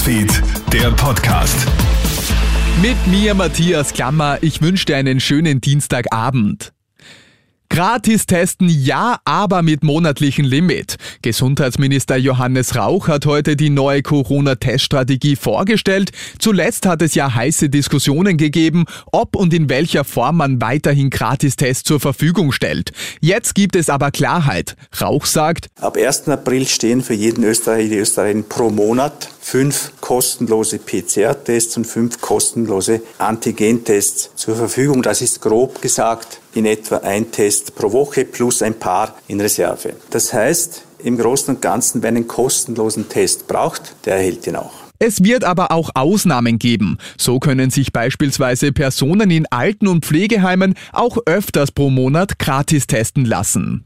Newsfeed, der Podcast. Mit mir Matthias Klammer, ich wünsche dir einen schönen Dienstagabend. Gratis testen ja, aber mit monatlichem Limit. Gesundheitsminister Johannes Rauch hat heute die neue Corona-Teststrategie vorgestellt. Zuletzt hat es ja heiße Diskussionen gegeben, ob und in welcher Form man weiterhin Gratistests zur Verfügung stellt. Jetzt gibt es aber Klarheit. Rauch sagt, ab 1. April stehen für jeden Österreicher, die Österreicherin pro Monat fünf kostenlose PCR-Tests und fünf kostenlose Antigen-Tests zur Verfügung. Das ist grob gesagt in etwa ein Test pro Woche plus ein paar in Reserve. Das heißt, im Großen und Ganzen, wer einen kostenlosen Test braucht, der erhält ihn auch. Es wird aber auch Ausnahmen geben. So können sich beispielsweise Personen in Alten- und Pflegeheimen auch öfters pro Monat gratis testen lassen.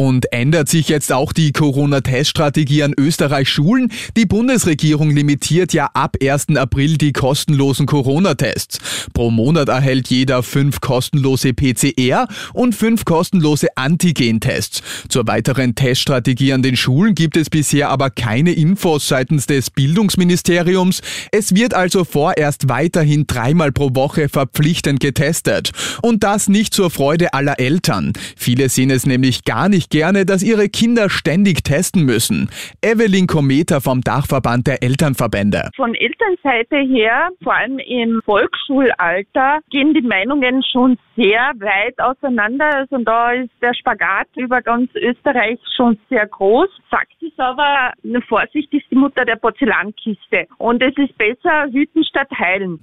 Und ändert sich jetzt auch die Corona-Teststrategie an Österreichs Schulen? Die Bundesregierung limitiert ja ab 1. April die kostenlosen Corona-Tests. Pro Monat erhält jeder fünf kostenlose PCR und fünf kostenlose Antigen-Tests. Zur weiteren Teststrategie an den Schulen gibt es bisher aber keine Infos seitens des Bildungsministeriums. Es wird also vorerst weiterhin dreimal pro Woche verpflichtend getestet. Und das nicht zur Freude aller Eltern. Viele sehen es nämlich gar nicht gerne, dass ihre Kinder ständig testen müssen. Evelyn Kometer vom Dachverband der Elternverbände. Von Elternseite her, vor allem im Volksschulalter, gehen die Meinungen schon sehr weit auseinander. Also da ist der Spagat über ganz Österreich schon sehr groß. Fakt ist aber, Vorsicht ist die Mutter der Porzellankiste. Und es ist besser hüten statt heilen.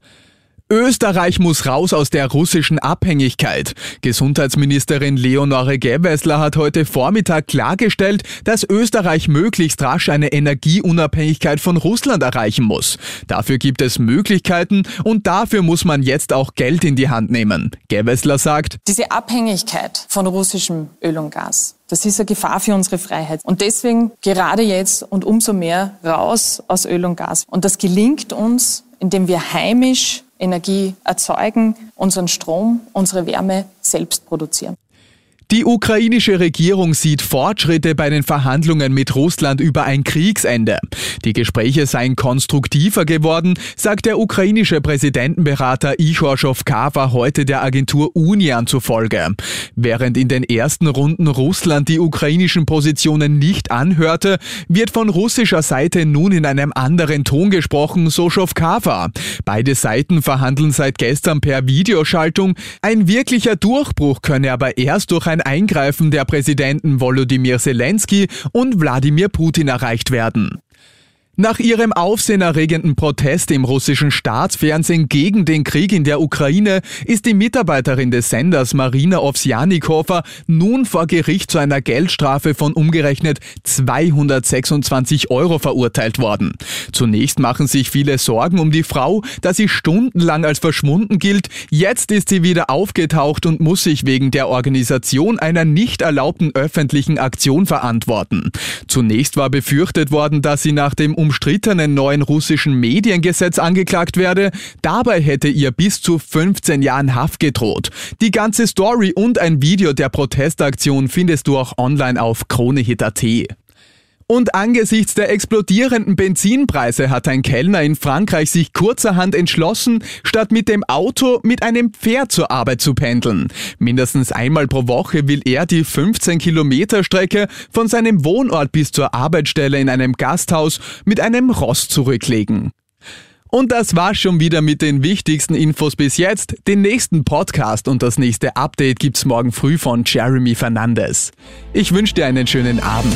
Österreich muss raus aus der russischen Abhängigkeit. Gesundheitsministerin Leonore Gewessler hat heute Vormittag klargestellt, dass Österreich möglichst rasch eine Energieunabhängigkeit von Russland erreichen muss. Dafür gibt es Möglichkeiten und dafür muss man jetzt auch Geld in die Hand nehmen. Gewessler sagt, diese Abhängigkeit von russischem Öl und Gas das ist eine Gefahr für unsere Freiheit. Und deswegen gerade jetzt und umso mehr raus aus Öl und Gas. Und das gelingt uns, indem wir heimisch Energie erzeugen, unseren Strom, unsere Wärme selbst produzieren. Die ukrainische Regierung sieht Fortschritte bei den Verhandlungen mit Russland über ein Kriegsende. Die Gespräche seien konstruktiver geworden, sagt der ukrainische Präsidentenberater Ihor Schofkawa heute der Agentur Union zufolge. Während in den ersten Runden Russland die ukrainischen Positionen nicht anhörte, wird von russischer Seite nun in einem anderen Ton gesprochen, so Schofkawa. Beide Seiten verhandeln seit gestern per Videoschaltung. Ein wirklicher Durchbruch könne aber erst durch ein ein Eingreifen der Präsidenten Volodymyr Zelensky und Wladimir Putin erreicht werden. Nach ihrem aufsehenerregenden Protest im russischen Staatsfernsehen gegen den Krieg in der Ukraine ist die Mitarbeiterin des Senders Marina Ovsjanikowa nun vor Gericht zu einer Geldstrafe von umgerechnet 226 Euro verurteilt worden. Zunächst machen sich viele Sorgen um die Frau, da sie stundenlang als verschwunden gilt. Jetzt ist sie wieder aufgetaucht und muss sich wegen der Organisation einer nicht erlaubten öffentlichen Aktion verantworten. Zunächst war befürchtet worden, dass sie nach dem umstrittenen neuen russischen Mediengesetz angeklagt werde. Dabei hätte ihr bis zu 15 Jahren Haft gedroht. Die ganze Story und ein Video der Protestaktion findest du auch online auf kronehit.at. Und angesichts der explodierenden Benzinpreise hat ein Kellner in Frankreich sich kurzerhand entschlossen, statt mit dem Auto mit einem Pferd zur Arbeit zu pendeln. Mindestens einmal pro Woche will er die 15 Kilometer Strecke von seinem Wohnort bis zur Arbeitsstelle in einem Gasthaus mit einem Ross zurücklegen. Und das war's schon wieder mit den wichtigsten Infos bis jetzt. Den nächsten Podcast und das nächste Update gibt's morgen früh von Jeremy Fernandes. Ich wünsche dir einen schönen Abend.